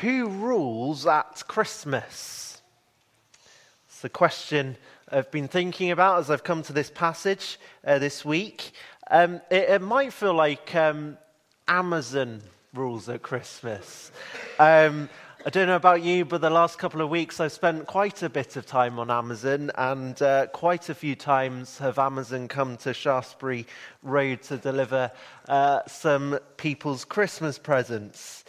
who rules at Christmas? It's the question I've been thinking about as I've come to this passage uh, this week. Um, it, it, might feel like um, Amazon rules at Christmas. Um, I don't know about you, but the last couple of weeks I've spent quite a bit of time on Amazon, and uh, quite a few times have Amazon come to Shaftesbury Road to deliver uh, some people's Christmas presents.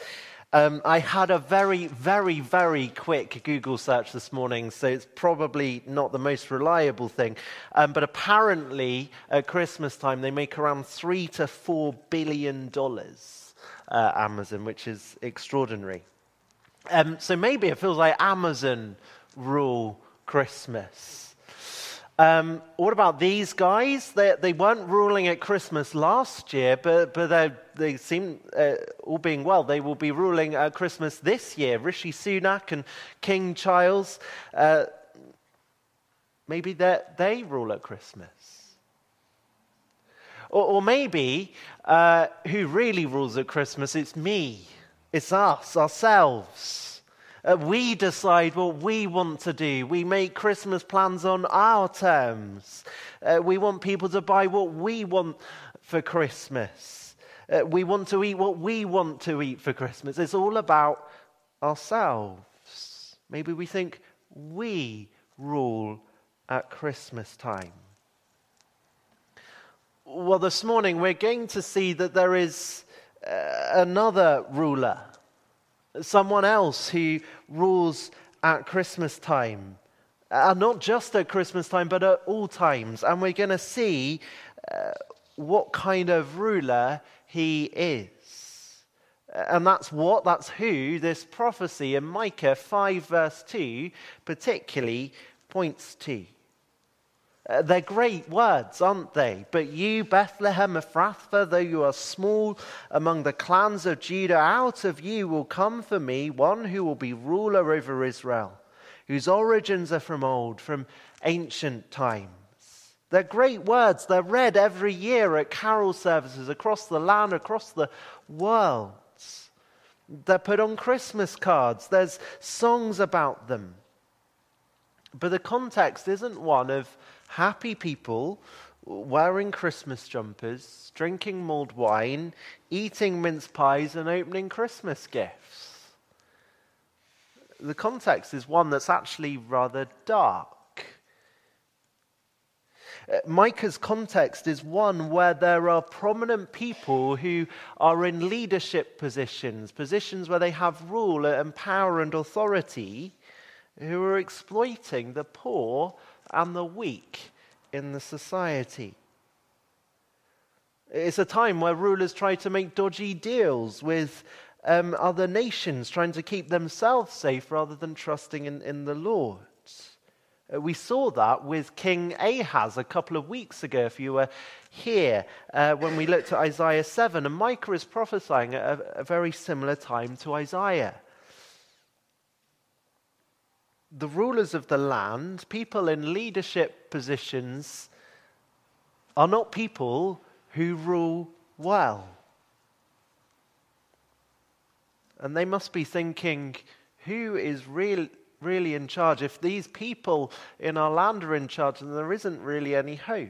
Um, I had a very, very, very quick Google search this morning, so it's probably not the most reliable thing. Um, but apparently, at Christmas time, they make around three to four billion dollars, uh, Amazon, which is extraordinary. Um, so maybe it feels like Amazon rule Christmas. Um, what about these guys? They, they weren't ruling at Christmas last year, but, but they seem, uh, all being well, they will be ruling at Christmas this year. Rishi Sunak and King Charles, uh, maybe they rule at Christmas. Or, or maybe uh, who really rules at Christmas? It's me. It's us, ourselves. Uh, we decide what we want to do. We make Christmas plans on our terms. Uh, we want people to buy what we want for Christmas. Uh, we want to eat what we want to eat for Christmas. It's all about ourselves. Maybe we think we rule at Christmas time. Well, this morning we're going to see that there is uh, another ruler, someone else who rules at Christmas time. And not just at Christmas time, but at all times. And we're going to see uh, what kind of ruler he is. And that's what, that's who this prophecy in Micah 5, verse 2 particularly points to. Uh, they're great words, aren't they? But you, Bethlehem Ephrathah, though you are small among the clans of Judah, out of you will come for me one who will be ruler over Israel, whose origins are from old, from ancient times. They're great words. They're read every year at carol services across the land, across the world. They're put on Christmas cards. There's songs about them. But the context isn't one of happy people wearing Christmas jumpers, drinking mulled wine, eating mince pies, and opening Christmas gifts. The context is one that's actually rather dark. Uh, Micah's context is one where there are prominent people who are in leadership positions, positions where they have rule and power and authority, who are exploiting the poor and the weak in the society. It's a time where rulers try to make dodgy deals with um, other nations, trying to keep themselves safe rather than trusting in, in the Lord. Uh, we saw that with King Ahaz a couple of weeks ago, if you were here, uh, when we looked at Isaiah 7. And Micah is prophesying at a, a very similar time to Isaiah the rulers of the land, people in leadership positions, are not people who rule well. And they must be thinking, who is real, really in charge? If these people in our land are in charge, then there isn't really any hope.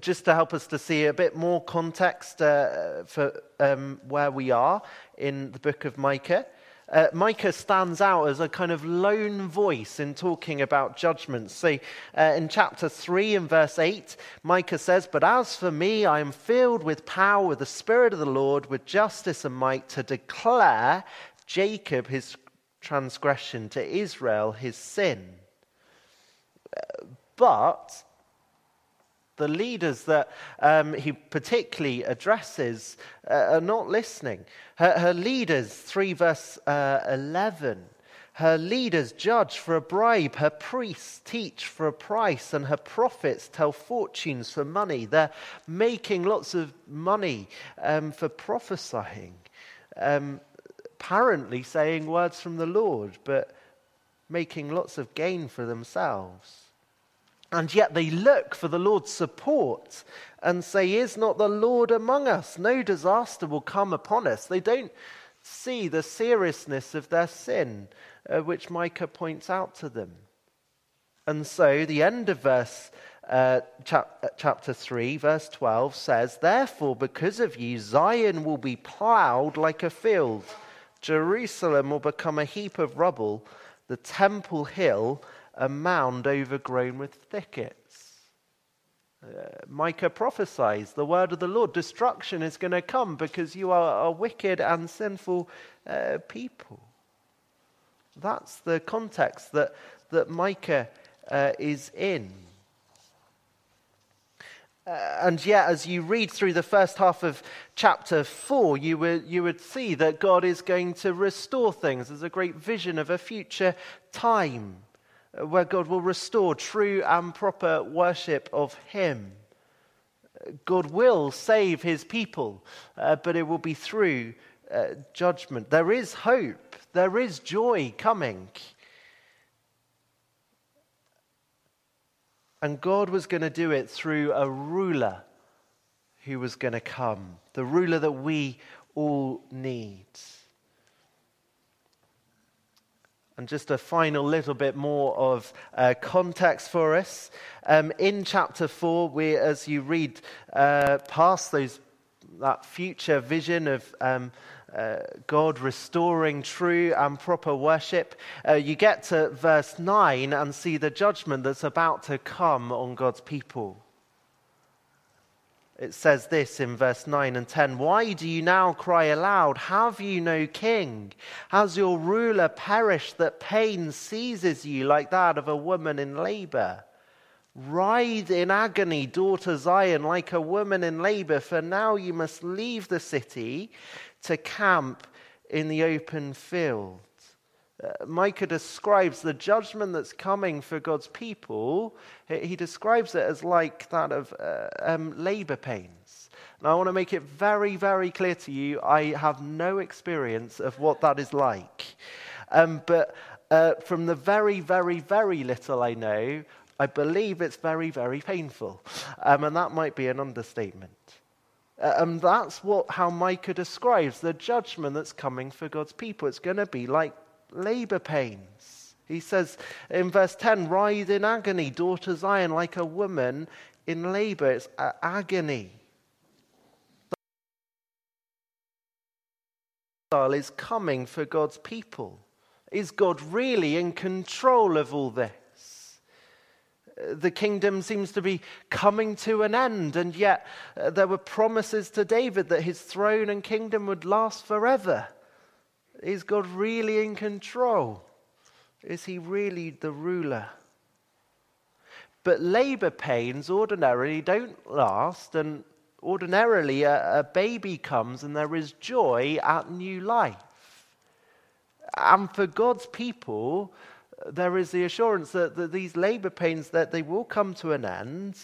Just to help us to see a bit more context uh, for um, where we are in the book of Micah, uh, Micah stands out as a kind of lone voice in talking about judgment. See, uh, in chapter 3 and verse 8, Micah says, But as for me, I am filled with power, with the Spirit of the Lord, with justice and might to declare Jacob his transgression, to Israel his sin. Uh, but the leaders that um, he particularly addresses uh, are not listening. Her, her leaders, 3 verse uh, 11, her leaders judge for a bribe, her priests teach for a price, and her prophets tell fortunes for money. They're making lots of money um, for prophesying, um, apparently saying words from the Lord, but making lots of gain for themselves. And yet they look for the Lord's support and say, Is not the Lord among us? No disaster will come upon us. They don't see the seriousness of their sin, uh, which Micah points out to them. And so the end of verse uh, chap- uh, chapter 3, verse 12 says, Therefore, because of you, Zion will be plowed like a field, Jerusalem will become a heap of rubble, the temple hill a mound overgrown with thickets. Uh, Micah prophesies the word of the Lord destruction is going to come because you are a wicked and sinful uh, people. That's the context that, that Micah uh, is in. Uh, and yet, as you read through the first half of chapter 4, you would, you would see that God is going to restore things. There's a great vision of a future time where God will restore true and proper worship of Him. God will save His people, uh, but it will be through uh, judgment. There is hope, there is joy coming. And God was going to do it through a ruler who was going to come, the ruler that we all need. And just a final little bit more of uh, context for us. Um, in chapter 4, we, as you read uh, past those, that future vision of um, uh, God restoring true and proper worship, uh, you get to verse 9 and see the judgment that's about to come on God's people. It says this in verse 9 and 10 Why do you now cry aloud? Have you no king? Has your ruler perished that pain seizes you like that of a woman in labor? Writhe in agony, daughter Zion, like a woman in labor, for now you must leave the city to camp in the open field. Uh, Micah describes the judgment that's coming for God's people. He, describes it as like that of uh, um, labor pains. Now, I want to make it very, very clear to you I have no experience of what that is like. Um, but uh, from the very, very, very little I know, I believe it's very, very painful. Um, and that might be an understatement. Uh, and that's what, how Micah describes the judgment that's coming for God's people. It's going to be like labor pains. He says in verse 10 Writhe in agony, daughter Zion, like a woman in labor. It's agony. Is coming for God's people. Is God really in control of all this? the kingdom seems to be coming to an end, and yet uh, there were promises to David that his throne and kingdom would last forever. Is God really in control? Is he really the ruler? But labor pains ordinarily don't last, and ordinarily a, a baby comes and there is joy at new life. And for God's people, there is the assurance that, that these labor pains that they will come to an end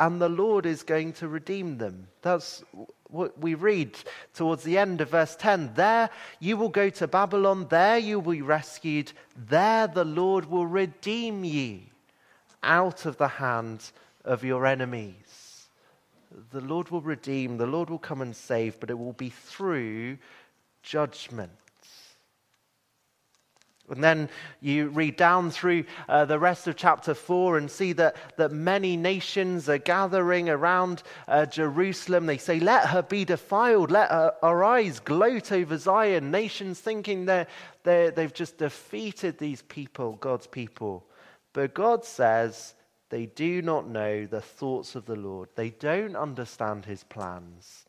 and the Lord is going to redeem them. That's what we read towards the end of verse 10. There you will go to Babylon, there you will be rescued, there the Lord will redeem you out of the hand of your enemies. The Lord will redeem, the Lord will come and save, but it will be through judgment. And then you read down through uh, the rest of chapter 4 and see that, that many nations are gathering around uh, Jerusalem. They say, Let her be defiled, let her, our eyes gloat over Zion. Nations thinking they're, they're, they've just defeated these people, God's people. But God says they do not know the thoughts of the Lord, they don't understand his plans.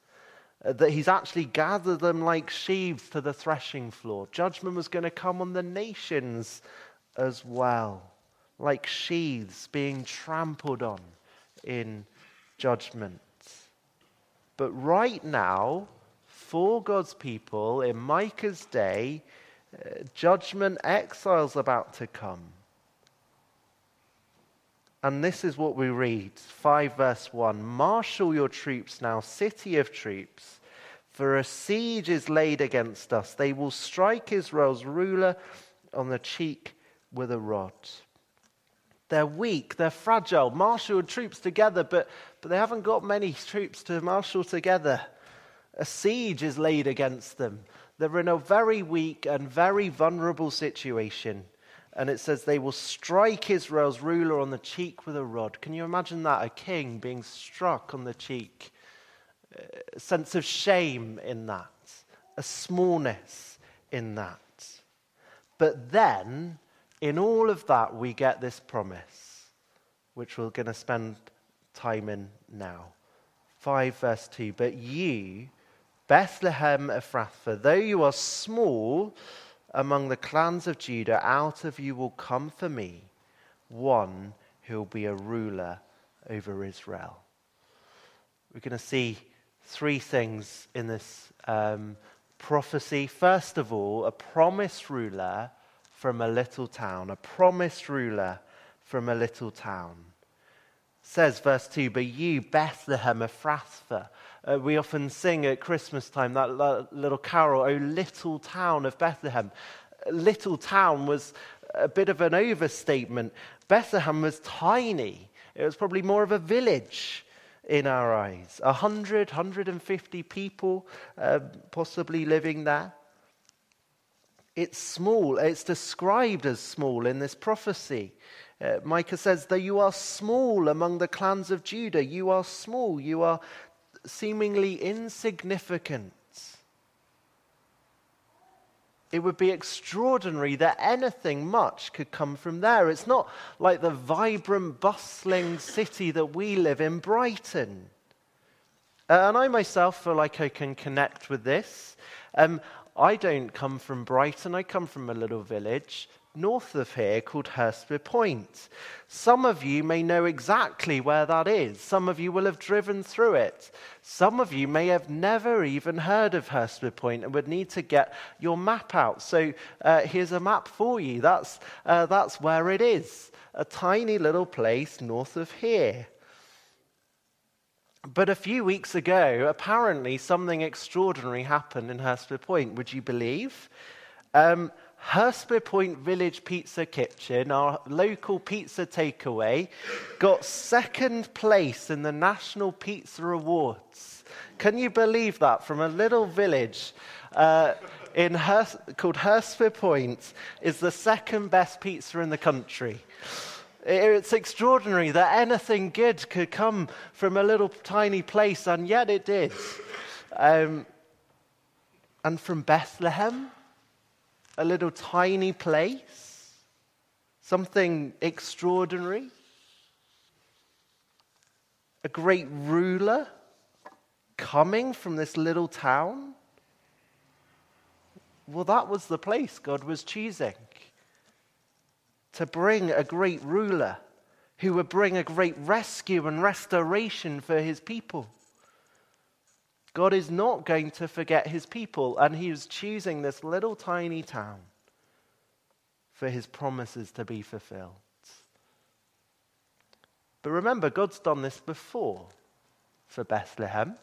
That he's actually gathered them like sheaves to the threshing floor. Judgment was going to come on the nations as well, like sheaves being trampled on in judgment. But right now, for God's people in Micah's day, uh, judgment, exile's about to come. And this is what we read 5 verse 1 Marshal your troops now, city of troops, for a siege is laid against us. They will strike Israel's ruler on the cheek with a rod. They're weak, they're fragile. Marshal troops together, but, but they haven't got many troops to marshal together. A siege is laid against them. They're in a very weak and very vulnerable situation. And it says they will strike Israel's ruler on the cheek with a rod. Can you imagine that? A king being struck on the cheek. A sense of shame in that, a smallness in that. But then, in all of that, we get this promise, which we're going to spend time in now. 5 verse 2 But you, Bethlehem Ephrathah, though you are small among the clans of Judah, out of you will come for me one who will be a ruler over Israel. We're going to see three things in this um, prophecy. First of all, a promised ruler from a little town, a promised ruler from a little town. Says verse 2 But you, Bethlehem Ephrathah, uh, we often sing at Christmas time that little carol, O little town of Bethlehem. Little town was a bit of an overstatement. Bethlehem was tiny, it was probably more of a village in our eyes. 100, 150 people uh, possibly living there. It's small. It's described as small in this prophecy. Uh, Micah says, Though you are small among the clans of Judah, you are small, you are seemingly insignificant. It would be extraordinary that anything much could come from there. It's not like the vibrant, bustling city that we live in, Brighton. Uh, and I myself feel like I can connect with this. Um, I don't come from Brighton, I come from a little village north of here called Hurstpierpoint. Some of you may know exactly where that is. Some of you will have driven through it. Some of you may have never even heard of Hurstpierpoint and would need to get your map out. So uh, here's a map for you. That's, uh, that's where it is a tiny little place north of here. But a few weeks ago, apparently something extraordinary happened in Hurstpierpoint. Would you believe? Um, Hurstpierpoint Village Pizza Kitchen, our local pizza takeaway, got second place in the National Pizza Awards. Can you believe that? From a little village uh, in called Hurstpierpoint, is the second best pizza in the country. It's extraordinary that anything good could come from a little tiny place, and yet it did. Um, and from Bethlehem, a little tiny place, something extraordinary, a great ruler coming from this little town. Well, that was the place God was choosing to bring a great ruler who would bring a great rescue and restoration for his people. God is not going to forget his people, and he is choosing this little tiny town for his promises to be fulfilled. But remember, God's done this before for Bethlehem.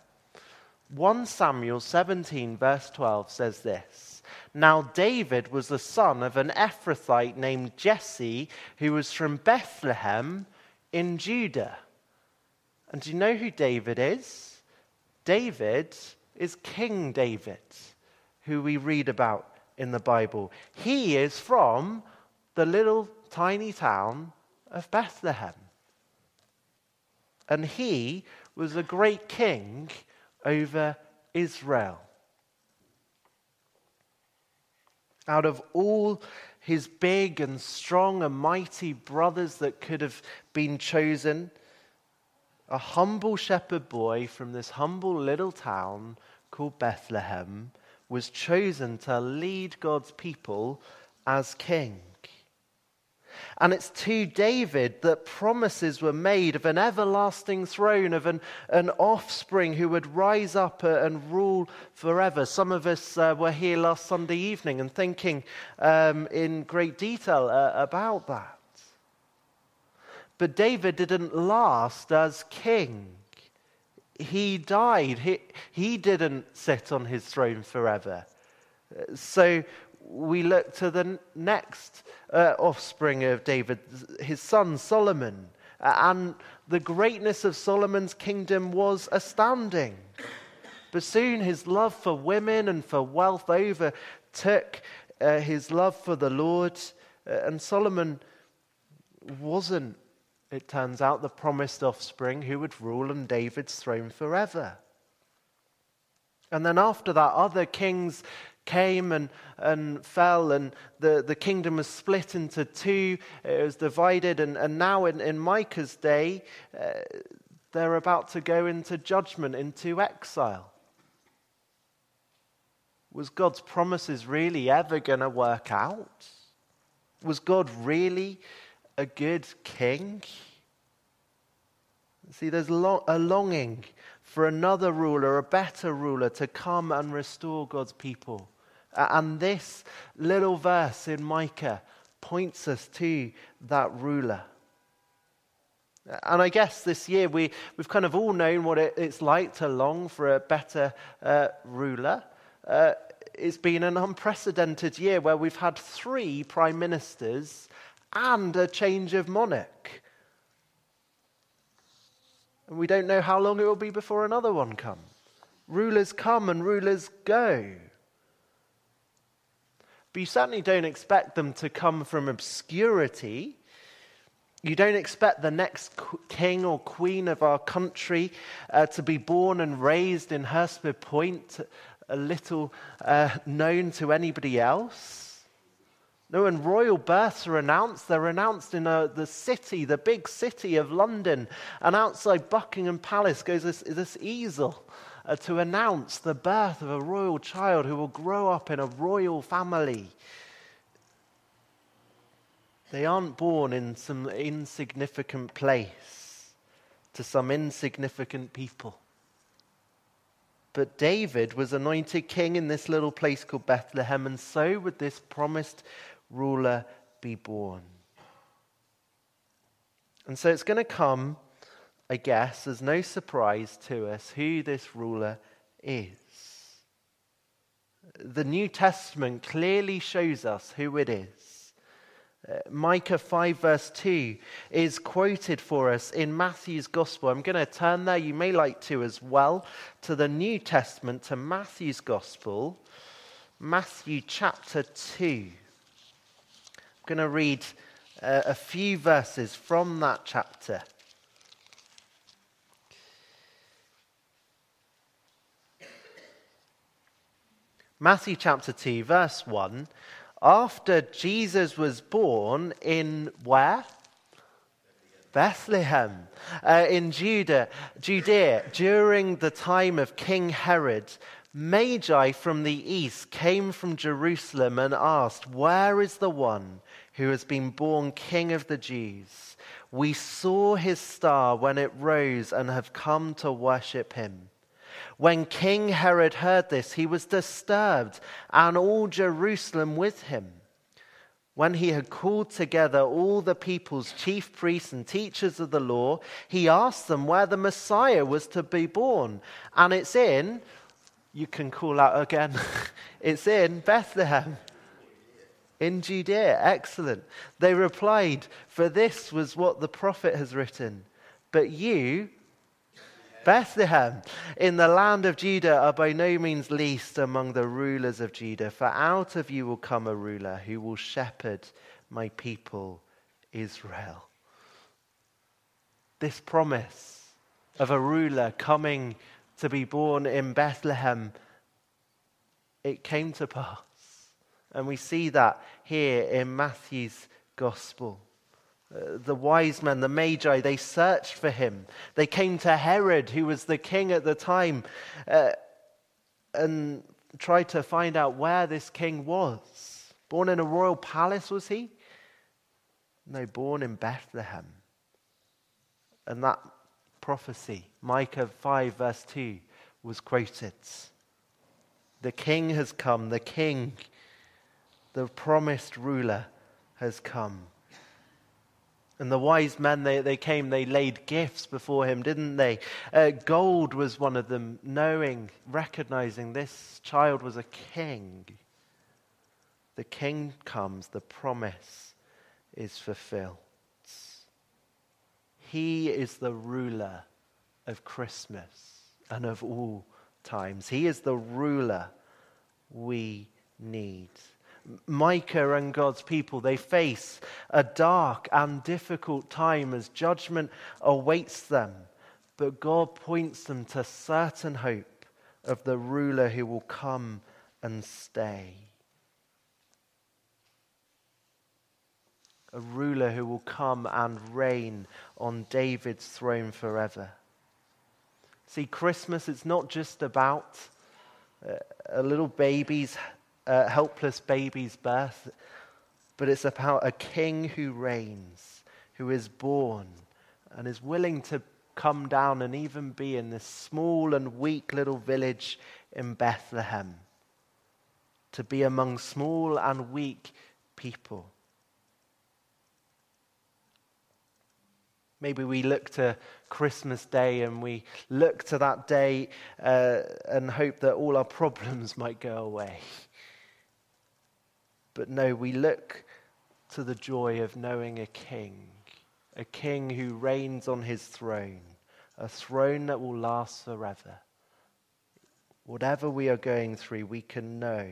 1 Samuel 17, verse 12 says this Now David was the son of an Ephrathite named Jesse, who was from Bethlehem in Judah. And do you know who David is? David is King David, who we read about in the Bible. He is from the little tiny town of Bethlehem. And he was a great king over Israel. Out of all his big and strong and mighty brothers that could have been chosen, a humble shepherd boy from this humble little town called Bethlehem was chosen to lead God's people as king. And it's to David that promises were made of an everlasting throne, of an, an offspring who would rise up and rule forever. Some of us uh, were here last Sunday evening and thinking um, in great detail uh, about that. But David didn't last as king. He died. He, he didn't sit on his throne forever. So we look to the next uh, offspring of David, his son Solomon. And the greatness of Solomon's kingdom was astounding. But soon his love for women and for wealth overtook uh, his love for the Lord. Uh, and Solomon wasn't, it turns out, the promised offspring who would rule on David's throne forever. And then after that, other kings came and, and fell, and the, the kingdom was split into two. It was divided, and, and now in, in Micah's day, uh, they're about to go into judgment, into exile. Was God's promises really ever going to work out? Was God really a good king? See, there's a longing for another ruler, a better ruler, to come and restore God's people. And this little verse in Micah points us to that ruler. And I guess this year we, we've kind of all known what it, it's like to long for a better uh, ruler. Uh, it's been an unprecedented year where we've had three prime ministers and a change of monarch. And we don't know how long it will be before another one comes. Rulers come and rulers go. But you certainly don't expect them to come from obscurity. You don't expect the next king or queen of our country uh, to be born and raised in Hurstpierpoint, a little uh, known to anybody else. No, when royal births are announced, they're announced in uh, the city, the big city of London. And outside Buckingham Palace goes this, this easel uh, to announce the birth of a royal child who will grow up in a royal family. They aren't born in some insignificant place to some insignificant people. But David was anointed king in this little place called Bethlehem, and so would this promised ruler be born. And so it's going to come, I guess, as no surprise to us who this ruler is. The New Testament clearly shows us who it is. Uh, Micah 5, verse 2 is quoted for us in Matthew's Gospel. I'm going to turn there, you may like to as well, to the New Testament, to Matthew's Gospel, Matthew chapter 2. Going to read uh, a few verses from that chapter. Matthew chapter 2, verse 1 after Jesus was born in where? Bethlehem, uh, in Judah, Judea, during the time of King Herod, Magi from the east came from Jerusalem and asked, Where is the one who has been born King of the Jews? We saw his star when it rose and have come to worship him. When King Herod heard this, he was disturbed, and all Jerusalem with him. When he had called together all the people's chief priests and teachers of the law, he asked them where the Messiah was to be born. And it's in, you can call out again, it's in Bethlehem in Judea. Excellent. They replied, For this was what the prophet has written. But you Bethlehem in the land of Judah are by no means least among the rulers of Judah, for out of you will come a ruler who will shepherd my people Israel. This promise of a ruler coming to be born in Bethlehem, it came to pass. And we see that here in Matthew's gospel. Uh, the wise men, the magi, they searched for him. They came to Herod, who was the king at the time, uh, and tried to find out where this king was. Born in a royal palace, was he? No, born in Bethlehem. And that prophecy, Micah 5, verse 2, was quoted. The king has come, the king, the promised ruler has come. And the wise men, they, they came, they laid gifts before him, didn't they? Uh, gold was one of them, knowing, recognizing this child was a king. The king comes, the promise is fulfilled. He is the ruler of Christmas and of all times. He is the ruler we need. Micah and God's people, they face a dark and difficult time as judgment awaits them. But God points them to certain hope of the ruler who will come and stay. A ruler who will come and reign on David's throne forever. See, Christmas, it's not just about uh, a little baby's a helpless baby's birth, but it's about a king who reigns, who is born, and is willing to come down and even be in this small and weak little village in Bethlehem, to be among small and weak people. Maybe we look to Christmas Day and we look to that day uh, and hope that all our problems might go away. But no, we look to the joy of knowing a king, a king who reigns on his throne, a throne that will last forever. Whatever we are going through, we can know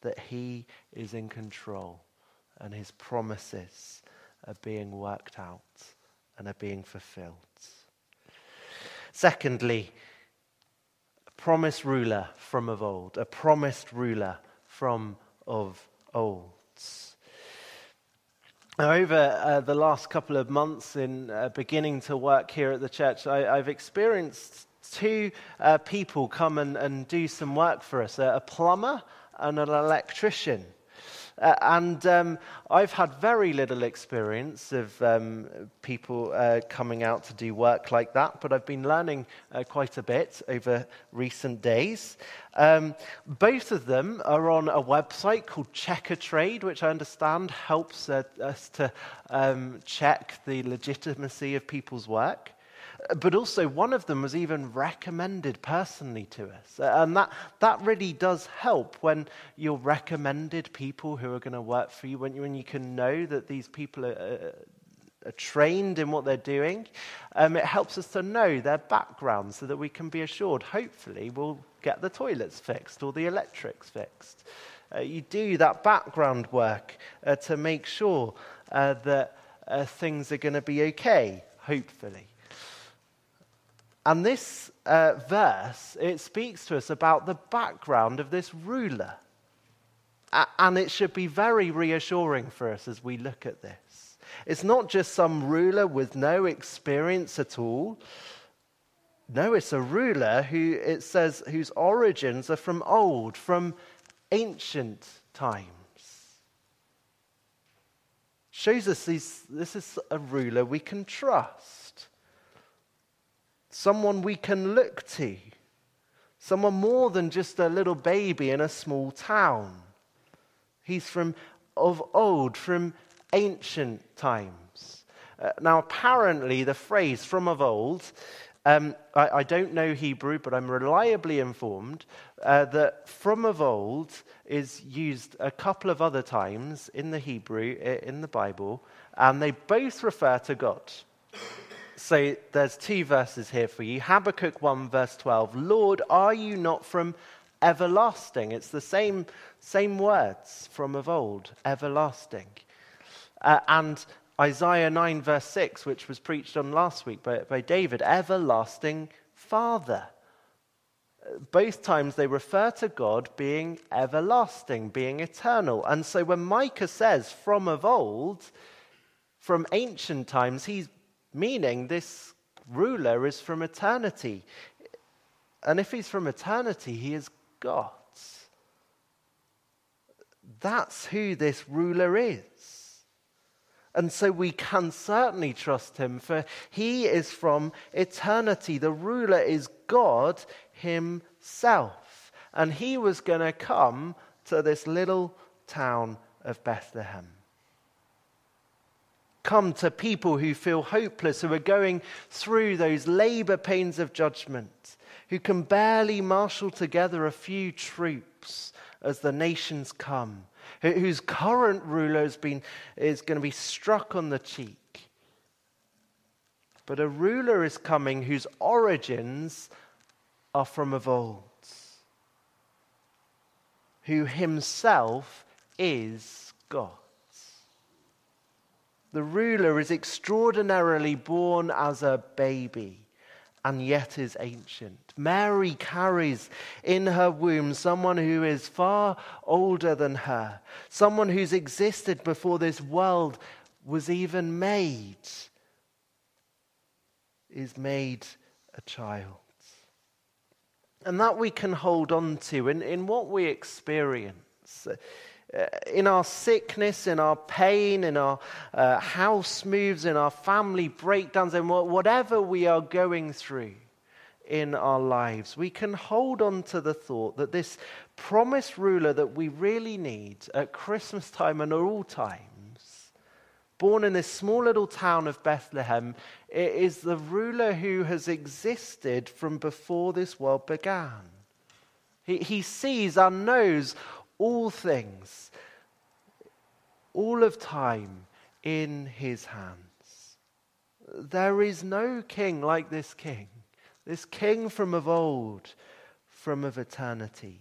that he is in control and his promises are being worked out and are being fulfilled. Secondly, a promised ruler from of old, a promised ruler from of olds. Over uh, the last couple of months, in uh, beginning to work here at the church, I, have experienced two uh, people come and, and, do some work for us a plumber and an electrician. Uh, and um, I've had very little experience of um, people uh, coming out to do work like that, but I've been learning uh, quite a bit over recent days. Um, both of them are on a website called Checkatrade, which I understand helps uh, us to um, check the legitimacy of people's work but also one of them was even recommended personally to us. And that, that really does help when you're recommended people who are going to work for you, when you, when you can know that these people are, are trained in what they're doing. Um, it helps us to know their background so that we can be assured, hopefully, we'll get the toilets fixed or the electrics fixed. Uh, you do that background work uh, to make sure uh, that uh, things are going to be okay, hopefully. And this uh, verse, it speaks to us about the background of this ruler. and it should be very reassuring for us as we look at this. It's not just some ruler with no experience at all. No, it's a ruler who, it says, whose origins are from old, from ancient times. Shows us these, this is a ruler we can trust someone we can look to, someone more than just a little baby in a small town. He's from of old, from ancient times. Uh, now, apparently, the phrase from of old, um, I, I, don't know Hebrew, but I'm reliably informed uh, that from of old is used a couple of other times in the Hebrew, in the Bible, and they both refer to God. So there's two verses here for you. Habakkuk 1, verse 12. Lord, are you not from everlasting? It's the same, same words from of old, everlasting. Uh, and Isaiah 9, verse 6, which was preached on last week by, by David, everlasting Father. Both times they refer to God being everlasting, being eternal. And so when Micah says from of old, from ancient times, he's meaning this ruler is from eternity. And if he's from eternity, he is God's. That's who this ruler is. And so we can certainly trust him, for he is from eternity. The ruler is God himself. And he was going to come to this little town of Bethlehem come to people who feel hopeless, who are going through those labor pains of judgment, who can barely marshal together a few troops as the nations come, whose current ruler has been, is going to be struck on the cheek. But a ruler is coming whose origins are from of old, who himself is God. The ruler is extraordinarily born as a baby and yet is ancient. Mary carries in her womb someone who is far older than her, someone who's existed before this world was even made, is made a child. And that we can hold on to in, in what we experience. Uh, in our sickness, in our pain, in our uh, house moves, in our family breakdowns, and whatever we are going through in our lives, we can hold on to the thought that this promised ruler that we really need at Christmas time and at all times, born in this small little town of Bethlehem, is the ruler who has existed from before this world began. He, he sees and knows all things, all of time in his hands. There is no king like this king, this king from of old, from of eternity.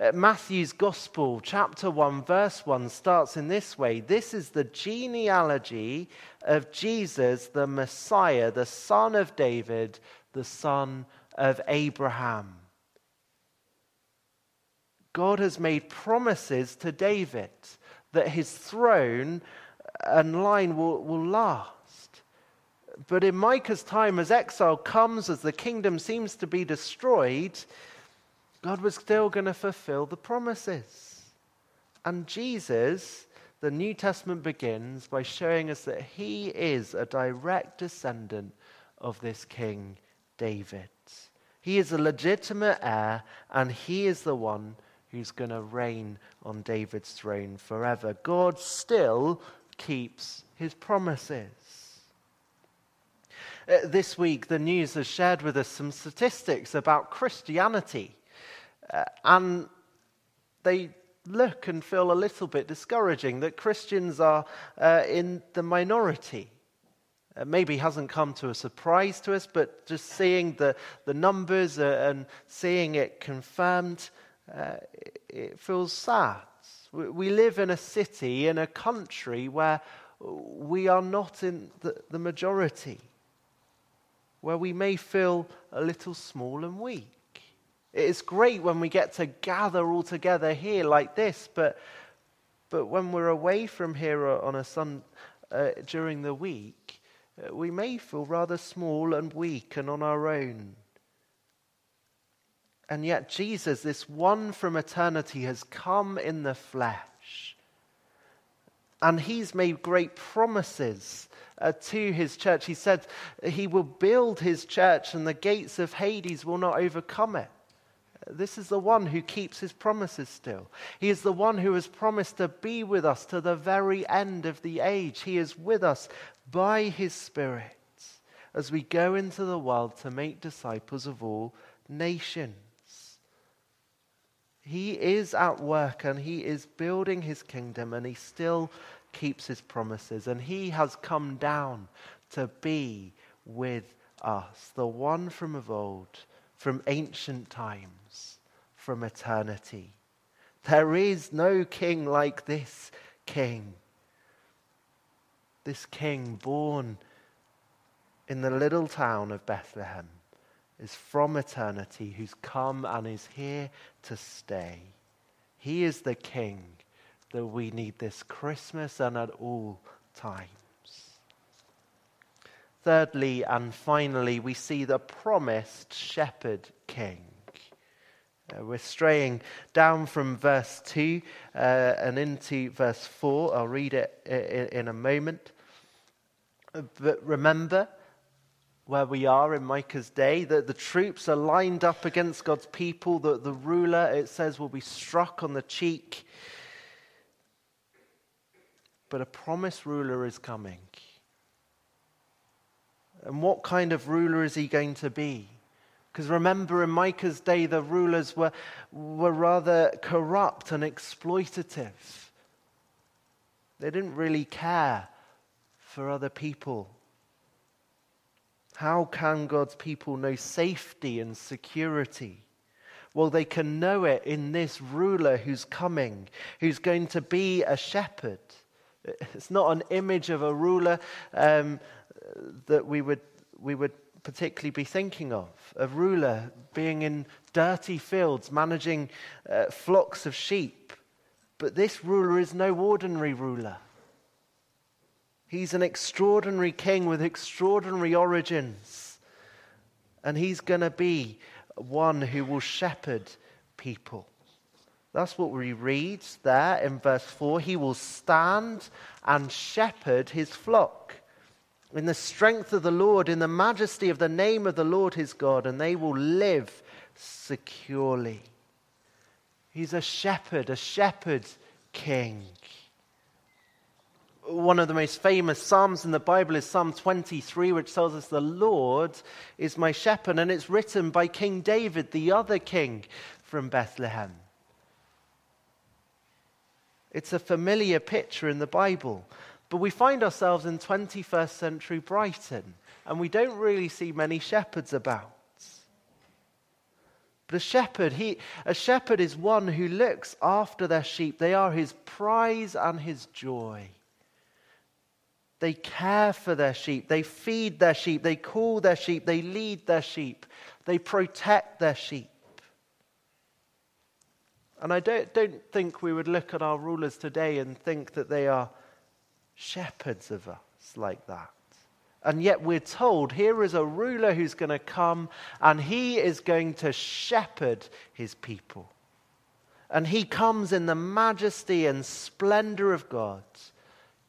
Uh, Matthew's Gospel, chapter 1, verse 1, starts in this way This is the genealogy of Jesus, the Messiah, the son of David, the son of Abraham. God has made promises to David that his throne and line will, will last. But in Micah's time, as exile comes, as the kingdom seems to be destroyed, God was still going to fulfill the promises. And Jesus, the New Testament begins by showing us that he is a direct descendant of this King David. He is a legitimate heir, and he is the one who's going to reign on David's throne forever. God still keeps his promises. Uh, this week, the news has shared with us some statistics about Christianity. Uh, and they look and feel a little bit discouraging that Christians are uh, in the minority. Uh, maybe hasn't come to a surprise to us, but just seeing the, the numbers uh, and seeing it confirmed uh, it feels sad. We live in a city, in a country where we are not in the, the majority, where we may feel a little small and weak. It's great when we get to gather all together here like this, but, but when we're away from here on a sun uh, during the week, uh, we may feel rather small and weak and on our own. And yet, Jesus, this one from eternity, has come in the flesh. And he's made great promises uh, to his church. He said he will build his church, and the gates of Hades will not overcome it. This is the one who keeps his promises still. He is the one who has promised to be with us to the very end of the age. He is with us by his Spirit as we go into the world to make disciples of all nations. He is at work and he is building his kingdom and he still keeps his promises. And he has come down to be with us, the one from of old, from ancient times, from eternity. There is no king like this king. This king born in the little town of Bethlehem is from eternity, who's come and is here to stay. He is the King that we need this Christmas and at all times. Thirdly and finally, we see the promised shepherd king. Uh, we're straying down from verse 2 uh, and into verse 4. I'll read it in, in a moment. But remember, where we are in Micah's day, that the troops are lined up against God's people, that the ruler, it says, will be struck on the cheek. But a promised ruler is coming. And what kind of ruler is he going to be? Because remember, in Micah's day, the rulers were, were rather corrupt and exploitative. They didn't really care for other people. How can God's people know safety and security? Well, they can know it in this ruler who's coming, who's going to be a shepherd. It's not an image of a ruler um, that we would, we would particularly be thinking of. A ruler being in dirty fields, managing uh, flocks of sheep. But this ruler is no ordinary ruler. He's an extraordinary king with extraordinary origins. And he's going to be one who will shepherd people. That's what we read there in verse 4. He will stand and shepherd his flock in the strength of the Lord, in the majesty of the name of the Lord his God, and they will live securely. He's a shepherd, a shepherd king one of the most famous Psalms in the Bible is Psalm 23, which tells us, The Lord is my shepherd. And it's written by King David, the other king from Bethlehem. It's a familiar picture in the Bible. But we find ourselves in 21st century Brighton, and we don't really see many shepherds about. But a shepherd, he, a shepherd is one who looks after their sheep. They are his prize and his joy. They care for their sheep. They feed their sheep. They call their sheep. They lead their sheep. They protect their sheep. And I don't, don't think we would look at our rulers today and think that they are shepherds of us like that. And yet we're told here is a ruler who's going to come and he is going to shepherd his people. And he comes in the majesty and splendor of God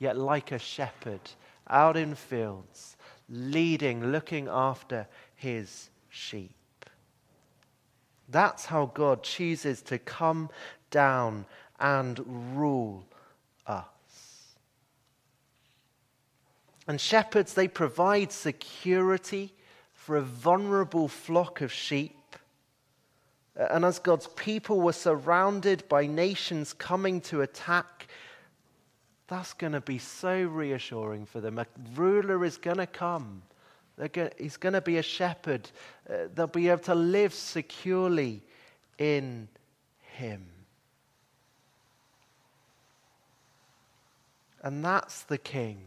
yet like a shepherd out in fields, leading, looking after his sheep. That's how God chooses to come down and rule us. And shepherds, they provide security for a vulnerable flock of sheep. And as God's people were surrounded by nations coming to attack, that's going to be so reassuring for them. A ruler is going to come. He's going to be a shepherd. Uh, they'll be able to live securely in him. And that's the king.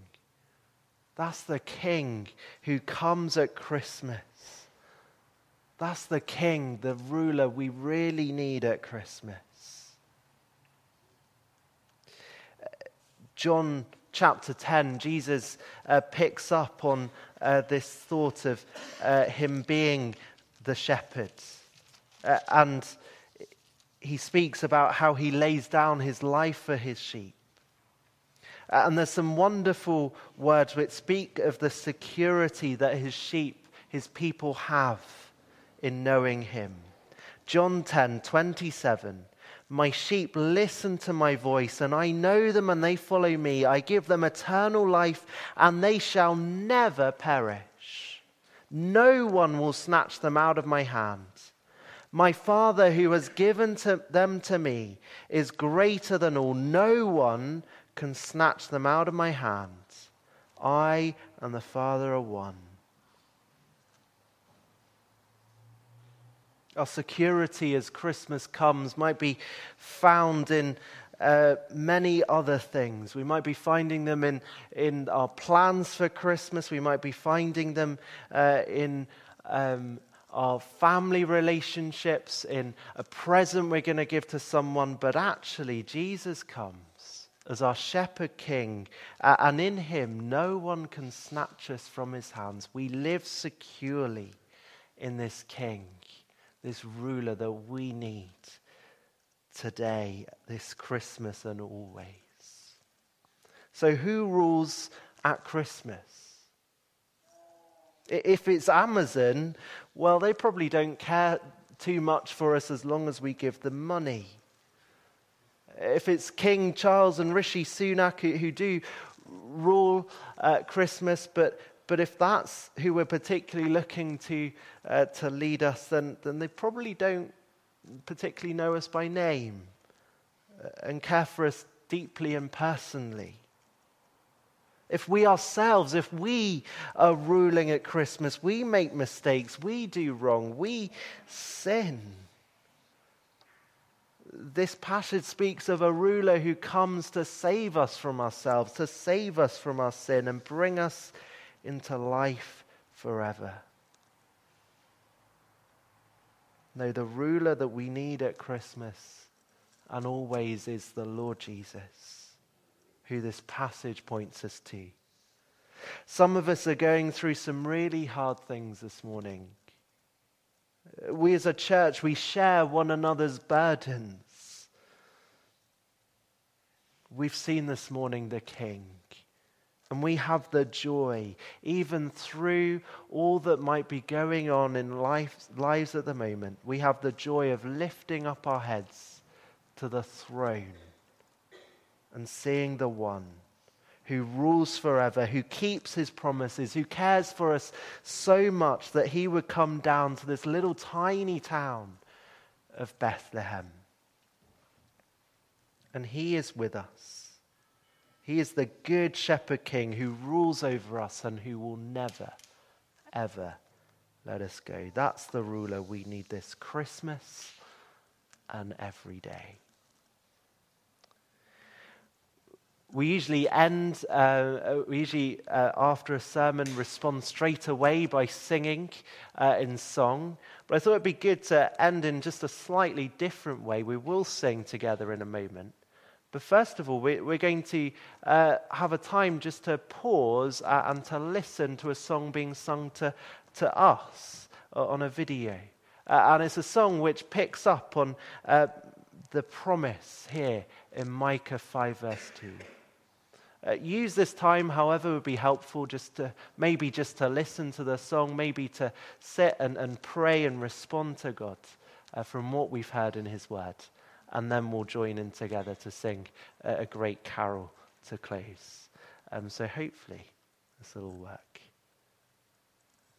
That's the king who comes at Christmas. That's the king, the ruler we really need at Christmas. John chapter 10, Jesus uh, picks up on uh, this thought of uh, him being the shepherd. Uh, and he speaks about how he lays down his life for his sheep. Uh, and there's some wonderful words which speak of the security that his sheep, his people have in knowing him. John 10 27. My sheep listen to my voice, and I know them, and they follow me. I give them eternal life, and they shall never perish. No one will snatch them out of my hand. My Father, who has given to them to me, is greater than all. No one can snatch them out of my hand. I and the Father are one. Our security as Christmas comes might be found in uh, many other things. We might be finding them in, in our plans for Christmas. We might be finding them uh, in um, our family relationships, in a present we're going to give to someone. But actually, Jesus comes as our shepherd king, uh, and in him, no one can snatch us from his hands. We live securely in this king this ruler that we need today, this Christmas, and always. So, who rules at Christmas? If it's Amazon, well, they probably don't care too much for us as long as we give them money. If it's King Charles and Rishi Sunak who, do rule at Christmas, but but if that's who we're particularly looking to, uh, to lead us, then, then they probably don't particularly know us by name uh, and care for us deeply and personally. If we ourselves, if we are ruling at Christmas, we make mistakes, we do wrong, we sin. This passage speaks of a ruler who comes to save us from ourselves, to save us from our sin, and bring us into life forever. No, the ruler that we need at Christmas and always is the Lord Jesus, who this passage points us to. Some of us are going through some really hard things this morning. We as a church, we share one another's burdens. We've seen this morning the King. And we have the joy, even through all that might be going on in life, lives at the moment, we have the joy of lifting up our heads to the throne and seeing the one who rules forever, who keeps his promises, who cares for us so much that he would come down to this little tiny town of Bethlehem. And he is with us. He is the good shepherd king who rules over us and who will never, ever let us go. That's the ruler we need this Christmas and every day. We usually end, uh, uh we usually, uh, after a sermon, respond straight away by singing uh, in song. But I thought it'd be good to end in just a slightly different way. We will sing together in a moment. But first of all, we're going to uh, have a time just to pause uh, and to listen to a song being sung to, to us uh, on a video. Uh, and it's a song which picks up on uh, the promise here in Micah 5, verse 2. Uh, use this time, however, would be helpful just to maybe just to listen to the song, maybe to sit and, and pray and respond to God from what we've heard in His Word and then we'll join in together to sing a great carol to close. Um, so hopefully this will all work.